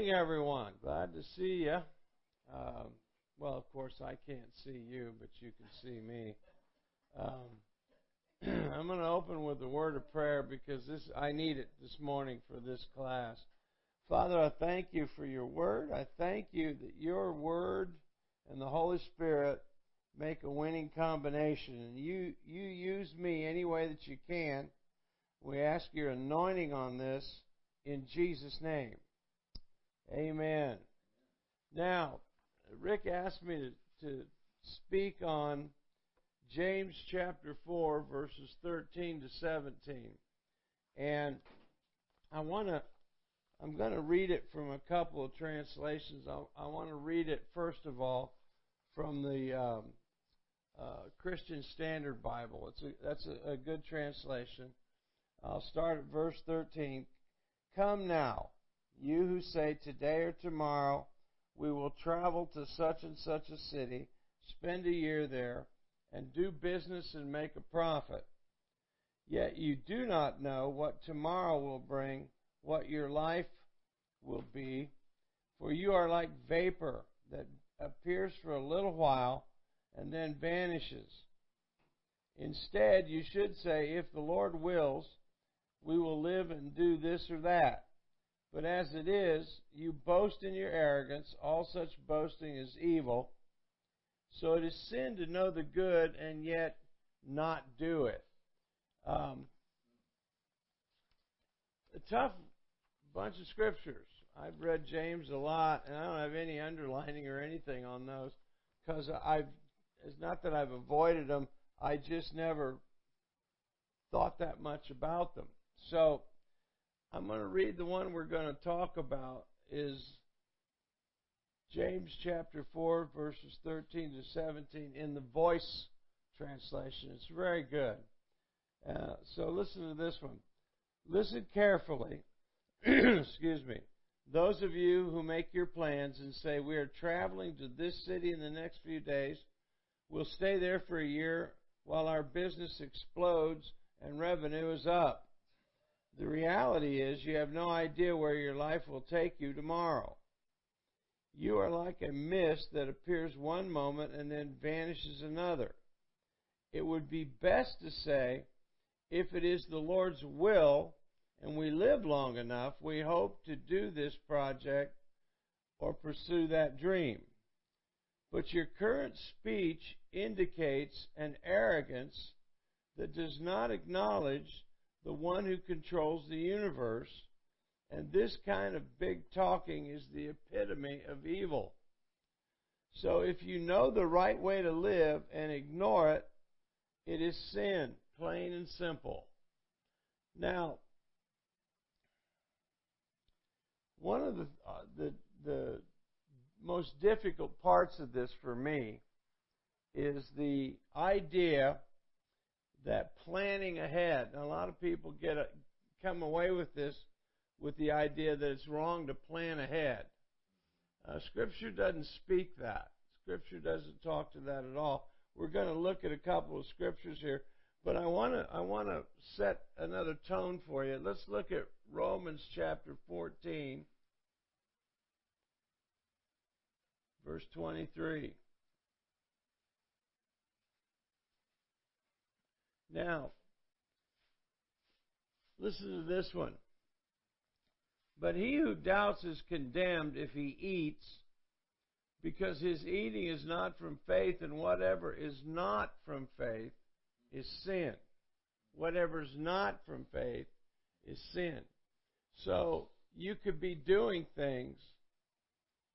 morning, everyone. Glad to see you. Um, well, of course, I can't see you, but you can see me. Um, I'm going to open with a word of prayer because this I need it this morning for this class. Father, I thank you for your word. I thank you that your word and the Holy Spirit make a winning combination, and you you use me any way that you can. We ask your anointing on this in Jesus' name. Amen. Now, Rick asked me to, to speak on James chapter 4, verses 13 to 17. And I want to, I'm going to read it from a couple of translations. I, I want to read it, first of all, from the um, uh, Christian Standard Bible. It's a, that's a, a good translation. I'll start at verse 13. Come now you who say today or tomorrow we will travel to such and such a city, spend a year there, and do business and make a profit. Yet you do not know what tomorrow will bring, what your life will be, for you are like vapor that appears for a little while and then vanishes. Instead, you should say, if the Lord wills, we will live and do this or that. But as it is, you boast in your arrogance. All such boasting is evil. So it is sin to know the good and yet not do it. Um, a tough bunch of scriptures. I've read James a lot, and I don't have any underlining or anything on those because I've. It's not that I've avoided them. I just never thought that much about them. So I'm going to read the one we're going to talk about is James chapter 4 verses 13 to 17 in the voice translation. It's very good. Uh, so listen to this one. Listen carefully. Excuse me. Those of you who make your plans and say, We are traveling to this city in the next few days, we'll stay there for a year while our business explodes and revenue is up. The reality is you have no idea where your life will take you tomorrow. You are like a mist that appears one moment and then vanishes another. It would be best to say, if it is the Lord's will and we live long enough, we hope to do this project or pursue that dream. But your current speech indicates an arrogance that does not acknowledge the one who controls the universe. And this kind of big talking is the epitome of evil. So if you know the right way to live and ignore it, it is sin, plain and simple. Now, one of the, uh, the, the most difficult parts of this for me is the idea that planning ahead. a lot of people get a, come away with this with the idea that it's wrong to plan ahead. Uh, scripture doesn't speak that. Scripture doesn't talk to that at all. We're going to look at a couple of scriptures here, but I want to I want to set another tone for you. Let's look at Romans chapter 14 verse 23. Now, listen to this one. But he who doubts is condemned if he eats, because his eating is not from faith, and whatever is not from faith is sin. Whatever is not from faith is sin. So you could be doing things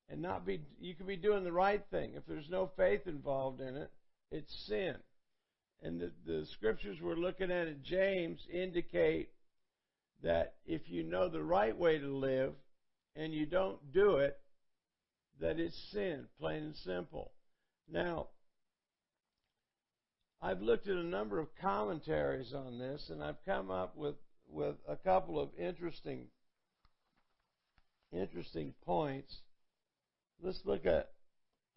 and not be, you could be doing the right thing. If there's no faith involved in it, it's sin and the, the scriptures we're looking at in James indicate that if you know the right way to live and you don't do it, that it's sin, plain and simple. Now, I've looked at a number of commentaries on this, and I've come up with, with a couple of interesting interesting points. Let's look at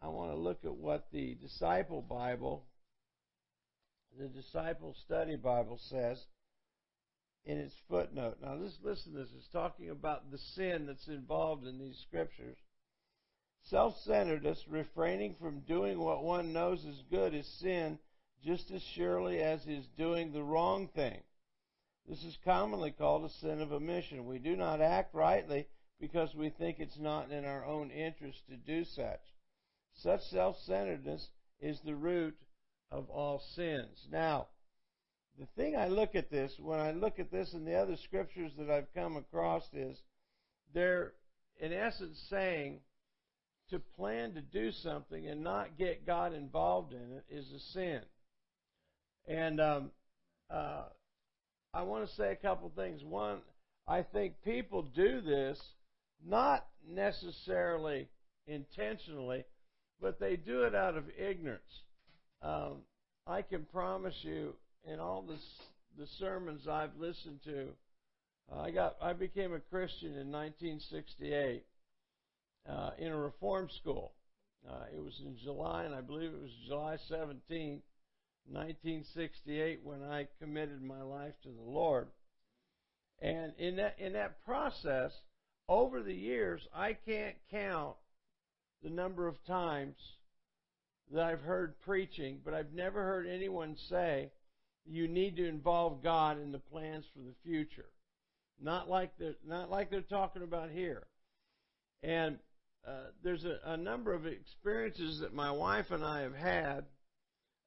I want to look at what the disciple Bible the Disciple Study Bible says in its footnote. Now, this, listen to this. It's talking about the sin that's involved in these scriptures. Self centeredness, refraining from doing what one knows is good, is sin just as surely as is doing the wrong thing. This is commonly called a sin of omission. We do not act rightly because we think it's not in our own interest to do such. Such self centeredness is the root of all sins. Now, the thing I look at this, when I look at this and the other scriptures that I've come across, is they're in essence saying to plan to do something and not get God involved in it is a sin. And um, uh, I want to say a couple things. One, I think people do this not necessarily intentionally, but they do it out of ignorance. Um, I can promise you, in all the the sermons I've listened to, uh, I got I became a Christian in 1968 uh, in a reform school. Uh, it was in July, and I believe it was July 17, 1968, when I committed my life to the Lord. And in that in that process, over the years, I can't count the number of times that I've heard preaching, but I've never heard anyone say you need to involve God in the plans for the future. Not like they're, not like they're talking about here. And uh, there's a, a, number of experiences that my wife and I have had.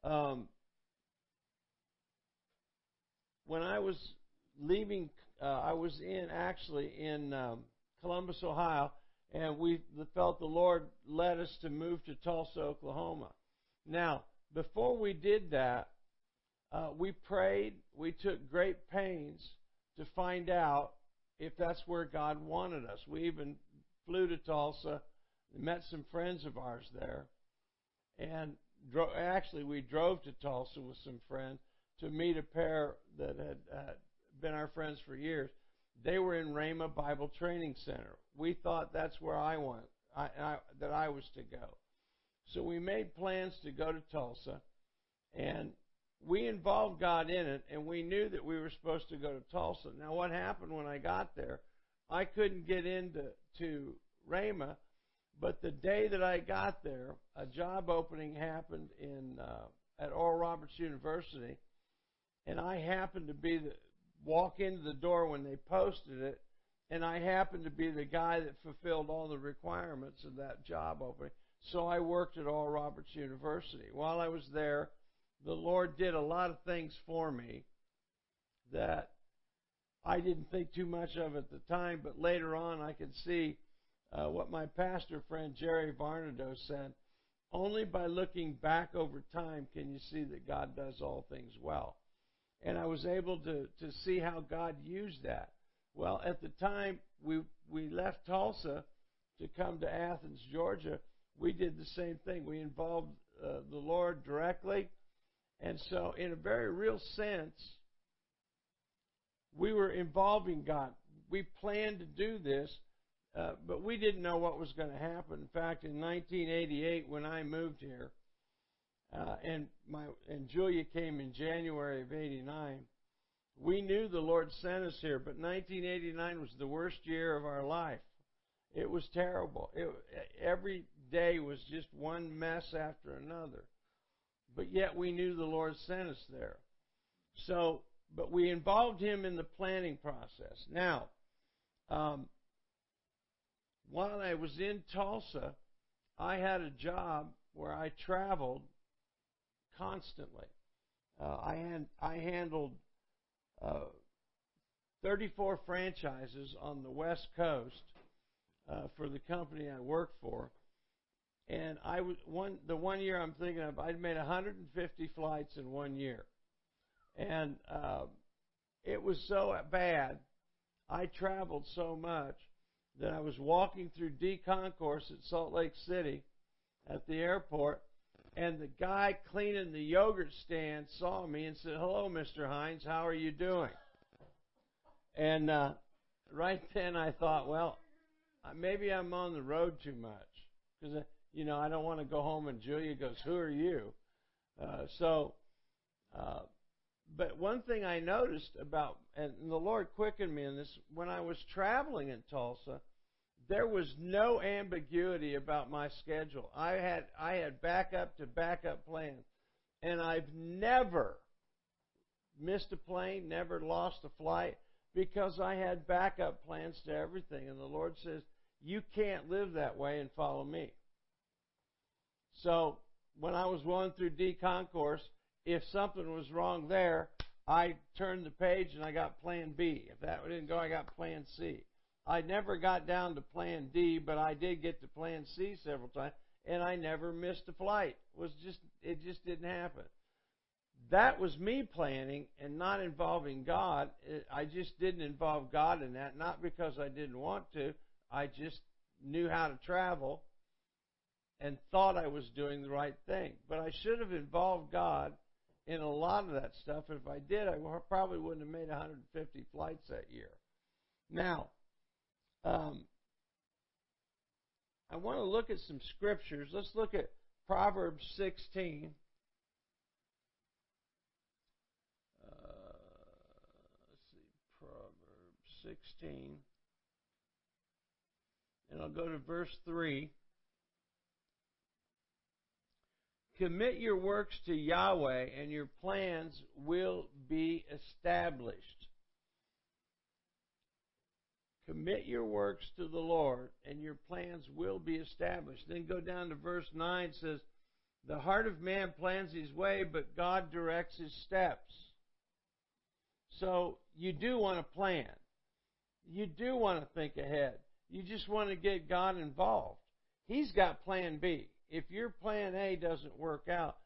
Um, when I was leaving, uh, I was in actually in um, Columbus, Ohio, and we felt the Lord led us to move to Tulsa, Oklahoma. Now, before we did that, uh, we prayed. We took great pains to find out if that's where God wanted us. We even flew to Tulsa, met some friends of ours there, and dro- actually we drove to Tulsa with some friends to meet a pair that had uh, been our friends for years. They were in Rhema Bible Training Center. We thought that's where I went, I, I, that I was to go. So we made plans to go to Tulsa, and we involved God in it, and we knew that we were supposed to go to Tulsa. Now, what happened when I got there? I couldn't get into to Rhema, but the day that I got there, a job opening happened in uh, at Oral Roberts University, and I happened to be the walk into the door when they posted it, and I happened to be the guy that fulfilled all the requirements of that job opening. So I worked at Oral Roberts University. While I was there, the Lord did a lot of things for me that I didn't think too much of at the time, but later on I could see uh, what my pastor friend Jerry Varnado said. Only by looking back over time can you see that God does all things well and I was able to to see how God used that. Well, at the time we we left Tulsa to come to Athens, Georgia, we did the same thing. We involved uh, the Lord directly, and so in a very real sense, we were involving God. We planned to do this, uh, but we didn't know what was going to happen. In fact, in 1988, when I moved here, uh, and my and Julia came in January of '89. We knew the Lord sent us here, but 1989 was the worst year of our life. It was terrible. It, every day was just one mess after another. But yet we knew the Lord sent us there. So, but we involved Him in the planning process. Now, um, while I was in Tulsa, I had a job where I traveled constantly. Uh, I, hand, I handled uh, 34 franchises on the West Coast uh, for the company I worked for, and I was one the one year I'm thinking of. I'd made 150 flights in one year, and uh, it was so bad. I traveled so much that I was walking through D Concourse at Salt Lake City at the airport, and the guy cleaning the yogurt stand saw me and said, "Hello, Mr. Hines. How are you doing?" And uh, right then I thought, well, maybe I'm on the road too much because uh, you know I don't want to go home and Julia goes, "Who are you?" Uh, so, uh, But one thing I noticed about, and the Lord quickened me in this, when I was traveling in Tulsa, there was no ambiguity about my schedule. I had I had backup to backup plans, and I've never missed a plane, never lost a flight because I had backup plans to everything. And the Lord says, "You can't live that way and follow me." So when I was going through D concourse, if something was wrong there, I turned the page and I got Plan B. If that didn't go, I got Plan C. I never got down to plan D, but I did get to plan C several times, and I never missed a flight. It was just it just didn't happen. That was me planning and not involving God. I just didn't involve God in that, not because I didn't want to. I just knew how to travel and thought I was doing the right thing. But I should have involved God in a lot of that stuff. If I did, I probably wouldn't have made 150 flights that year. Now, um, I want to look at some scriptures. Let's look at Proverbs 16. Uh, let's see, Proverbs 16. And I'll go to verse 3. Commit your works to Yahweh, and your plans will be established. Commit your works to the Lord, and your plans will be established. Then go down to verse 9 says, The heart of man plans his way, but God directs his steps. So you do want to plan. You do want to think ahead. You just want to get God involved. He's got plan B. If your plan A doesn't work out,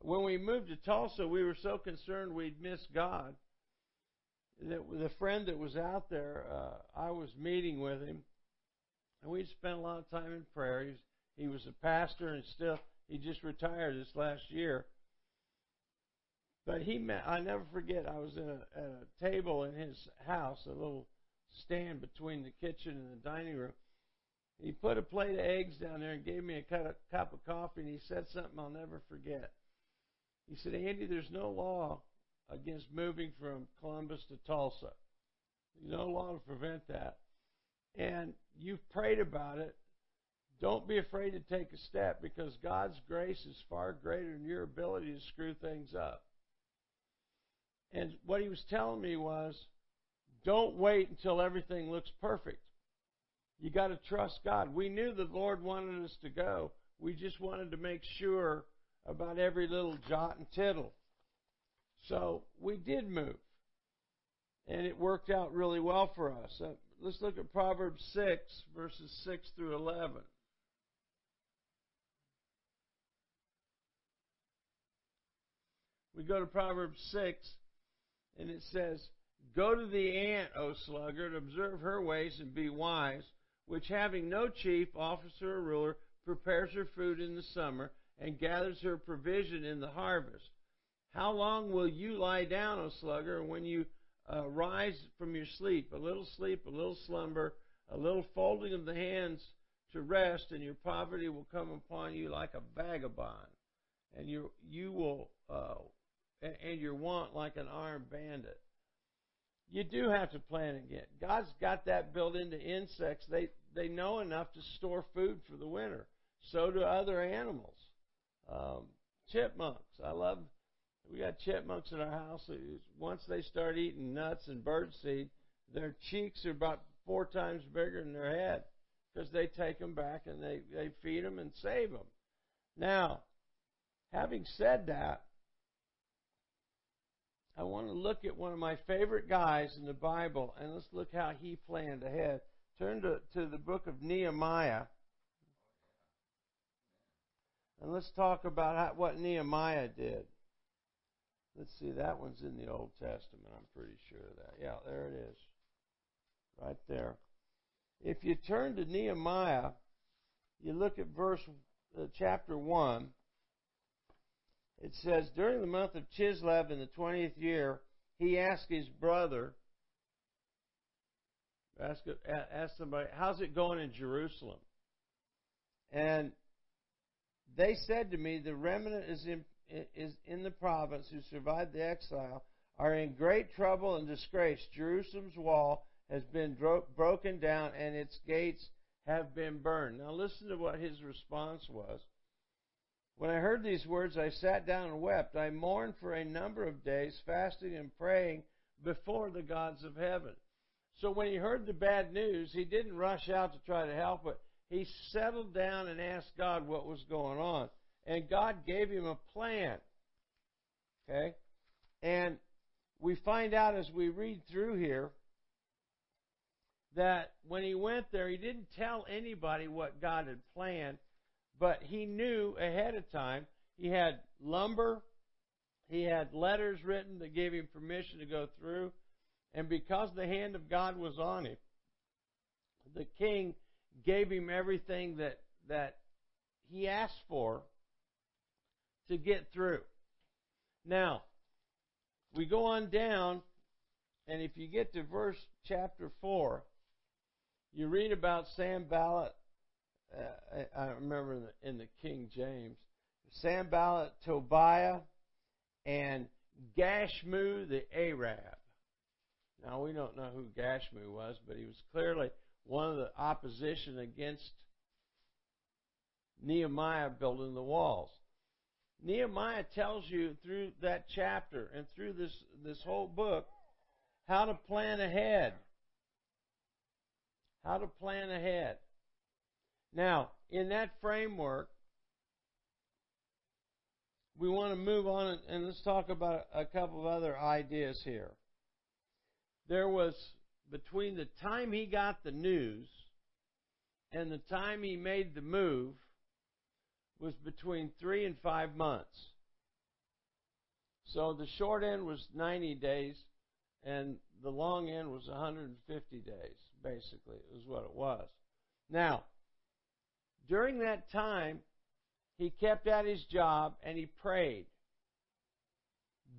when we moved to Tulsa, we were so concerned we'd miss God the, the friend that was out there, uh, I was meeting with him, and we'd spent a lot of time in prayer. He was, he was a pastor, and still he just retired this last year. But he met. I never forget. I was in a, at a table in his house, a little stand between the kitchen and the dining room. He put a plate of eggs down there and gave me a cup of coffee, and he said something I'll never forget. He said, Andy, there's no law against moving from Columbus to Tulsa. There's No law to prevent that. And you've prayed about it. Don't be afraid to take a step because God's grace is far greater than your ability to screw things up. And what he was telling me was don't wait until everything looks perfect. You got to trust God. We knew the Lord wanted us to go. We just wanted to make sure about every little jot and tittle. So we did move. And it worked out really well for us. Uh, let's look at Proverbs 6, verses 6 through 11. We go to Proverbs 6, and it says, Go to the ant, O sluggard, observe her ways and be wise, which having no chief, officer, or ruler, prepares her food in the summer and gathers her provision in the harvest. How long will you lie down, O sluggard, when you uh, rise from your sleep? A little sleep, a little slumber, a little folding of the hands to rest, and your poverty will come upon you like a vagabond, and you you will uh, and your want like an armed bandit. You do have to plan again. God's got that built into insects. They they know enough to store food for the winter. So do other animals. Um, chipmunks. I love we got chipmunks in our house. Once they start eating nuts and birdseed, their cheeks are about four times bigger than their head because they take them back and they, they feed them and save them. Now, having said that, I want to look at one of my favorite guys in the Bible and let's look how he planned ahead. Turn to, to the book of Nehemiah. And let's talk about how, what Nehemiah did. Let's see, that one's in the Old Testament. I'm pretty sure of that. Yeah, there it is. Right there. If you turn to Nehemiah, you look at verse uh, chapter 1. It says, During the month of Chislev in the 20th year, he asked his brother, ask, ask somebody, how's it going in Jerusalem? And they said to me, the remnant is in is in the province who survived the exile are in great trouble and disgrace. Jerusalem's wall has been dro- broken down and its gates have been burned. Now listen to what his response was. When I heard these words, I sat down and wept. I mourned for a number of days, fasting and praying before the gods of heaven. So when he heard the bad news, he didn't rush out to try to help it. He settled down and asked God what was going on. And God gave him a plan. Okay? And we find out as we read through here that when he went there, he didn't tell anybody what God had planned, but he knew ahead of time. He had lumber, he had letters written that gave him permission to go through, and because the hand of God was on him, the king gave him everything that that he asked for to get through. Now, we go on down, and if you get to verse chapter 4, you read about Sanballat. Uh, I remember in the, in the King James, Sanballat, Tobiah, and Gashmu the Arab. Now we don't know who Gashmu was, but he was clearly one of the opposition against Nehemiah building the walls. Nehemiah tells you through that chapter and through this, this whole book how to plan ahead. How to plan ahead. Now, in that framework, we want to move on and let's talk about a couple of other ideas here. There was, between the time he got the news and the time he made the move, was between three and five months. So the short end was 90 days, and the long end was 150 days, basically, is what it was. Now, during that time, he kept at his job and he prayed.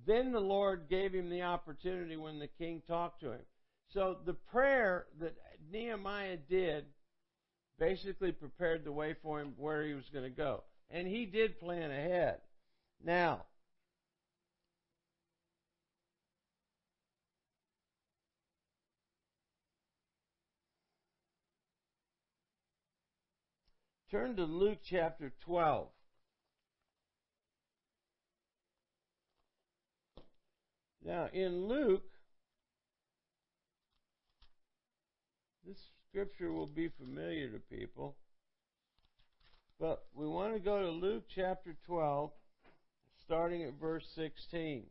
Then the Lord gave him the opportunity when the king talked to him. So the prayer that Nehemiah did basically prepared the way for him where he was going to go. And he did plan ahead. Now, turn to Luke chapter 12. Now, in Luke, this scripture will be familiar to people. But we want to go to Luke chapter 12, starting at verse 16.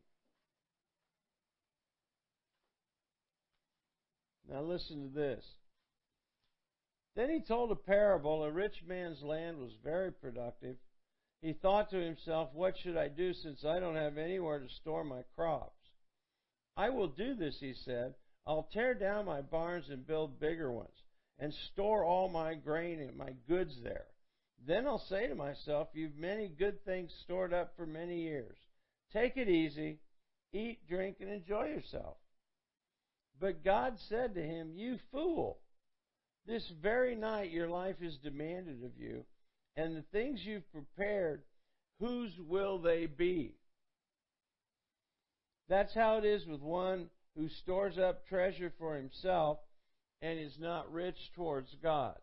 Now listen to this. Then he told a parable. A rich man's land was very productive. He thought to himself, What should I do since I don't have anywhere to store my crops? I will do this, he said. I'll tear down my barns and build bigger ones, and store all my grain and my goods there. Then I'll say to myself, You've many good things stored up for many years. Take it easy, eat, drink, and enjoy yourself. But God said to him, You fool! This very night your life is demanded of you, and the things you've prepared, whose will they be? That's how it is with one who stores up treasure for himself and is not rich towards God.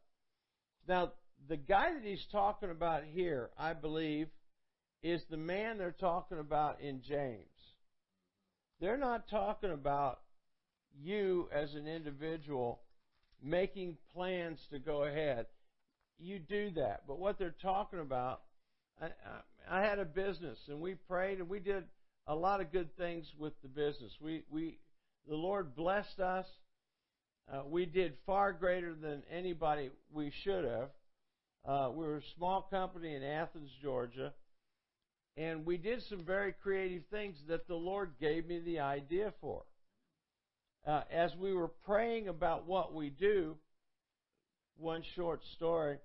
Now, the guy that he's talking about here, I believe, is the man they're talking about in James. They're not talking about you as an individual making plans to go ahead. You do that. But what they're talking about, I, I, I had a business and we prayed and we did a lot of good things with the business. We, we, the Lord blessed us. Uh, we did far greater than anybody we should have. Uh, we were a small company in Athens, Georgia, and we did some very creative things that the Lord gave me the idea for. Uh, as we were praying about what we do, one short story,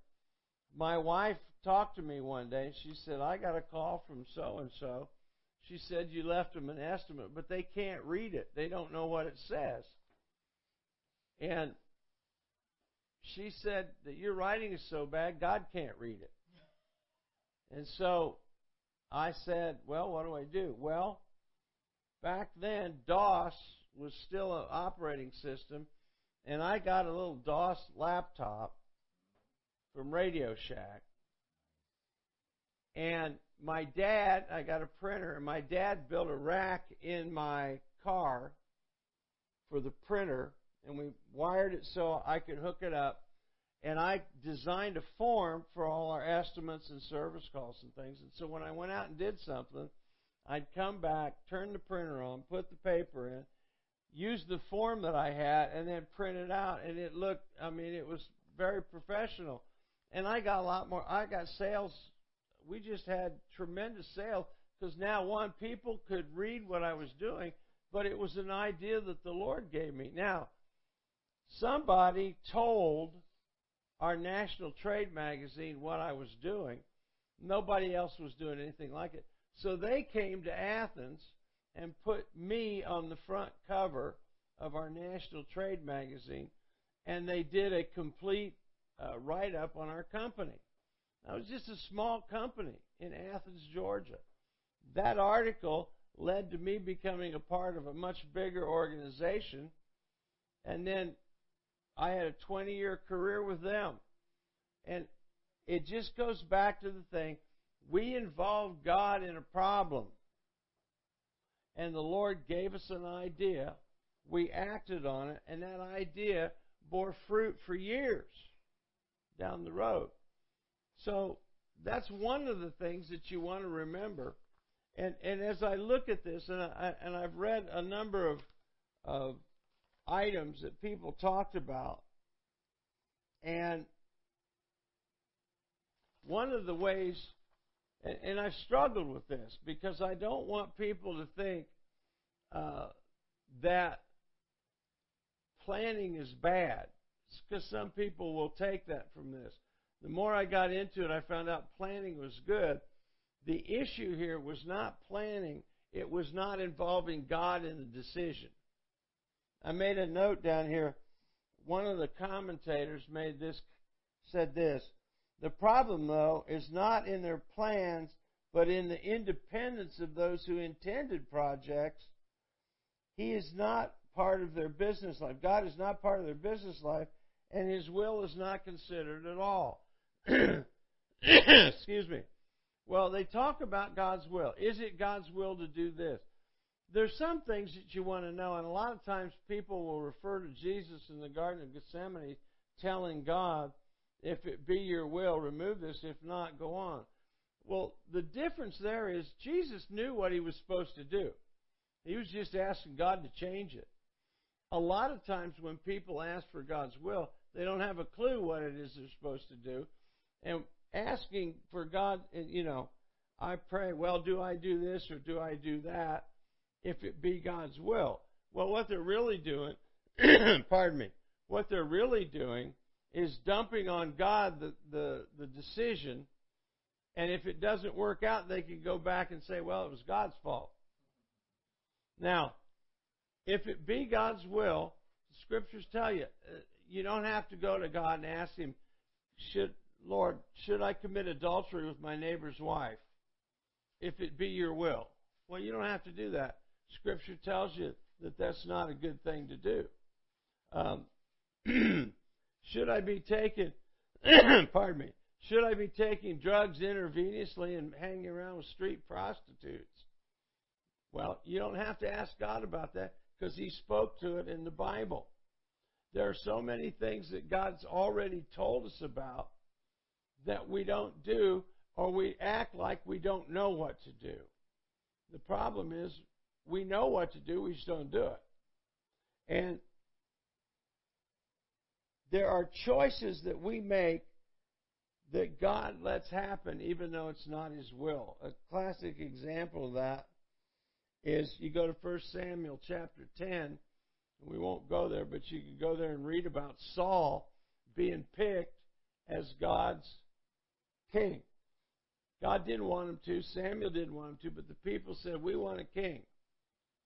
my wife talked to me one day. and She said, I got a call from so and so. She said, You left them an estimate, but they can't read it. They don't know what it says. And she said that your writing is so bad, God can't read it. And so I said, Well, what do I do? Well, back then DOS was still an operating system, and I got a little DOS laptop from Radio Shack. And my dad, I got a printer, and my dad built a rack in my car for the printer, and we wired it so I could hook it up. And I designed a form for all our estimates and service calls and things. And so when I went out and did something, I'd come back, turn the printer on, put the paper in, use the form that I had, and then print it out. And it looked, I mean, it was very professional. And I got a lot more, I got sales. We just had tremendous sales because now, one, people could read what I was doing, but it was an idea that the Lord gave me. Now, somebody told our national trade magazine what I was doing. Nobody else was doing anything like it. So they came to Athens and put me on the front cover of our national trade magazine, and they did a complete uh, write up on our company. It was just a small company in Athens, Georgia. That article led to me becoming a part of a much bigger organization, and then I had a 20 year career with them. And it just goes back to the thing we involved God in a problem, and the Lord gave us an idea. We acted on it, and that idea bore fruit for years down the road. So that's one of the things that you want to remember. And and as I look at this, and I and I've read a number of of items that people talked about, and one of the ways and, and I've struggled with this because I don't want people to think uh, that planning is bad. Because some people will take that from this. The more I got into it, I found out planning was good. The issue here was not planning, it was not involving God in the decision. I made a note down here. One of the commentators made this said this the problem, though, is not in their plans, but in the independence of those who intended projects. He is not part of their business life. God is not part of their business life, and His will is not considered at all. Excuse me. Well, they talk about God's will. Is it God's will to do this? There's some things that you want to know, and a lot of times people will refer to Jesus in the Garden of Gethsemane telling God, if it be your will, remove this. If not, go on. Well, the difference there is Jesus knew what he was supposed to do. He was just asking God to change it. A lot of times when people ask for God's will, they don't have a clue what it is they're supposed to do. And asking for God, you know, I pray, well, do I do this or do I do that if it be God's will? Well, what they're really doing, pardon me, what they're really doing is dumping on God the, the, the decision. And if it doesn't work out, they can go back and say, well, it was God's fault. Now, if it be God's will, the scriptures tell you, uh, you don't have to go to God and ask Him, should, Lord, should I commit adultery with my neighbor's wife? If it be your will. Well, you don't have to do that. Scripture tells you that that's not a good thing to do. Um, Should I be taking, pardon me, should I be taking drugs intravenously and hanging around with street prostitutes? Well, you don't have to ask God about that because He spoke to it in the Bible. There are so many things that God's already told us about that we don't do or we act like we don't know what to do. The problem is we know what to do, we just don't do it. And there are choices that we make that God lets happen even though it's not His will. A classic example of that is you go to 1 Samuel chapter 10. We won't go there, but you can go there and read about Saul being picked as God's king. God didn't want him to, Samuel didn't want him to, but the people said, We want a king.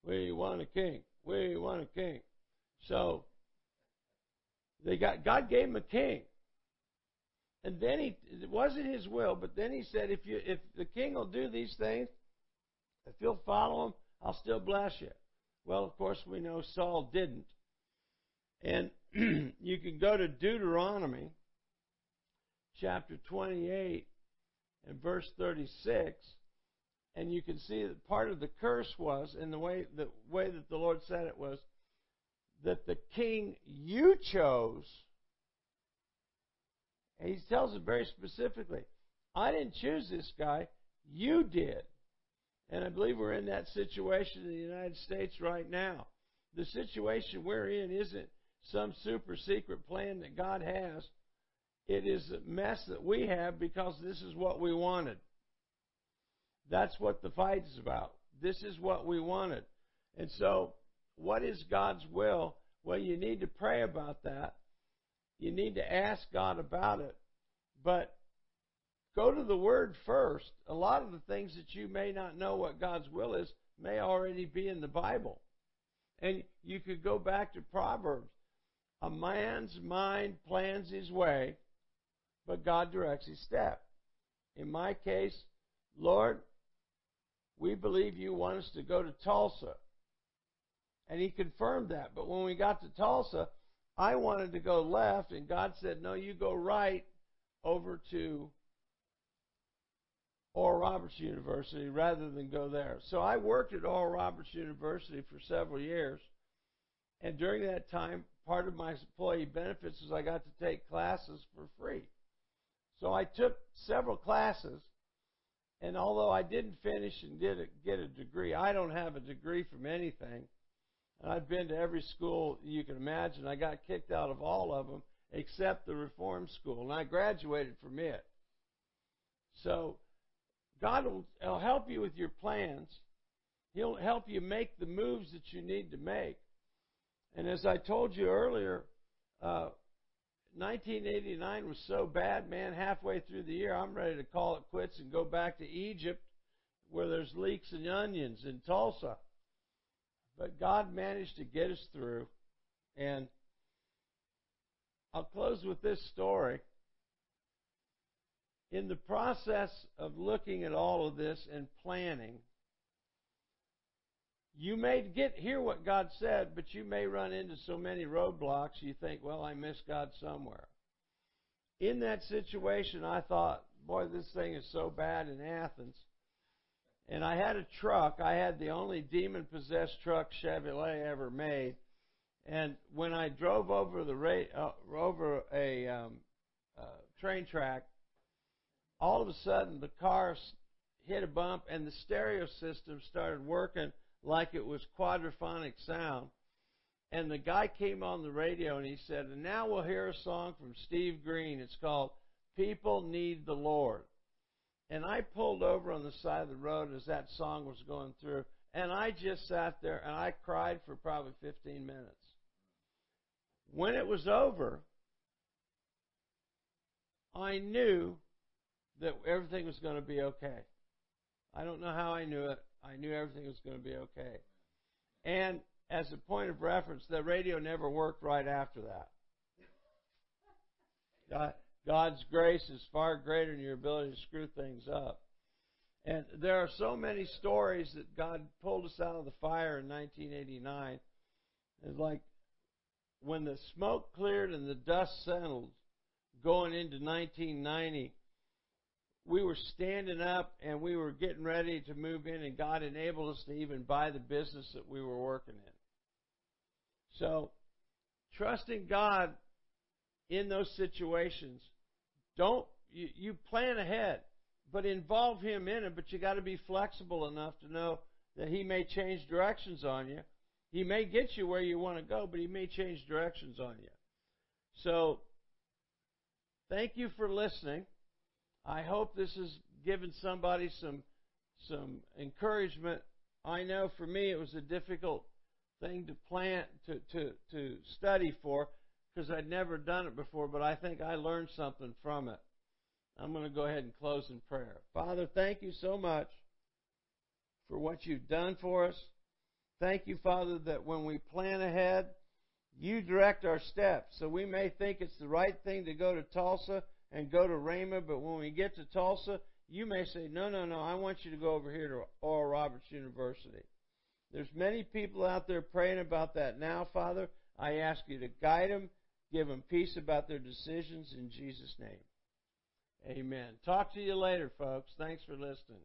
We want a king. We want a king. So they got God gave him a king. And then he it wasn't his will, but then he said if you if the king will do these things, if you'll follow him, I'll still bless you. Well, of course, we know Saul didn't. And you can go to Deuteronomy chapter 28 and verse 36, and you can see that part of the curse was, and the way the way that the Lord said it was, that the king you chose, and he tells it very specifically, I didn't choose this guy, you did. And I believe we're in that situation in the United States right now. The situation we're in isn't some super secret plan that God has. It is a mess that we have because this is what we wanted. That's what the fight is about. This is what we wanted. And so, what is God's will? Well, you need to pray about that. You need to ask God about it. But go to the Word first. A lot of the things that you may not know what God's will is may already be in the Bible. And you could go back to Proverbs. A man's mind plans his way, but God directs his step. In my case, Lord, we believe you want us to go to Tulsa. And he confirmed that. But when we got to Tulsa, I wanted to go left, and God said, No, you go right over to Oral Roberts University rather than go there. So I worked at Oral Roberts University for several years. And during that time, part of my employee benefits was I got to take classes for free. So I took several classes, and although I didn't finish and did get a degree, I don't have a degree from anything. And I've been to every school you can imagine. I got kicked out of all of them except the reform school, and I graduated from it. So God will help you with your plans. He'll help you make the moves that you need to make. And as I told you earlier, uh, 1989 was so bad, man, halfway through the year, I'm ready to call it quits and go back to Egypt where there's leeks and onions in Tulsa. But God managed to get us through. And I'll close with this story. In the process of looking at all of this and planning, you may get hear what God said, but you may run into so many roadblocks you think, well, I missed God somewhere. In that situation, I thought, boy, this thing is so bad in Athens. And I had a truck. I had the only demon possessed truck Chevrolet ever made. And when I drove over the ra- uh, over a um, uh, train track, all of a sudden the car hit a bump and the stereo system started working like it was quadraphonic sound. And the guy came on the radio and he said, and now we'll hear a song from Steve Green. It's called People Need the Lord. And I pulled over on the side of the road as that song was going through, and I just sat there and I cried for probably 15 minutes. When it was over, I knew that everything was going to be okay. I don't know how I knew it. I knew everything was going to be okay. And as a point of reference, the radio never worked right after that. God, God's grace is far greater than your ability to screw things up. And there are so many stories that God pulled us out of the fire in 1989. It's like when the smoke cleared and the dust settled going into 1990, we were standing up and we were getting ready to move in, and God enabled us to even buy the business that we were working in. So, trusting God in those situations, don't you, you plan ahead, but involve Him in it. But you got to be flexible enough to know that He may change directions on you. He may get you where you want to go, but He may change directions on you. So, thank you for listening. I hope this has given somebody some some encouragement. I know for me it was a difficult thing to plan to to to study for because I'd never done it before, but I think I learned something from it. I'm going to go ahead and close in prayer. Father, thank you so much for what you've done for us. Thank you, Father, that when we plan ahead, you direct our steps. So we may think it's the right thing to go to Tulsa and go to Rhema, but when we get to Tulsa, you may say, no, no, no, I want you to go over here to Oral Roberts University. There's many people out there praying about that now, Father. I ask you to guide them, give them peace about their decisions in Jesus' name. Amen. Talk to you later, folks. Thanks for listening.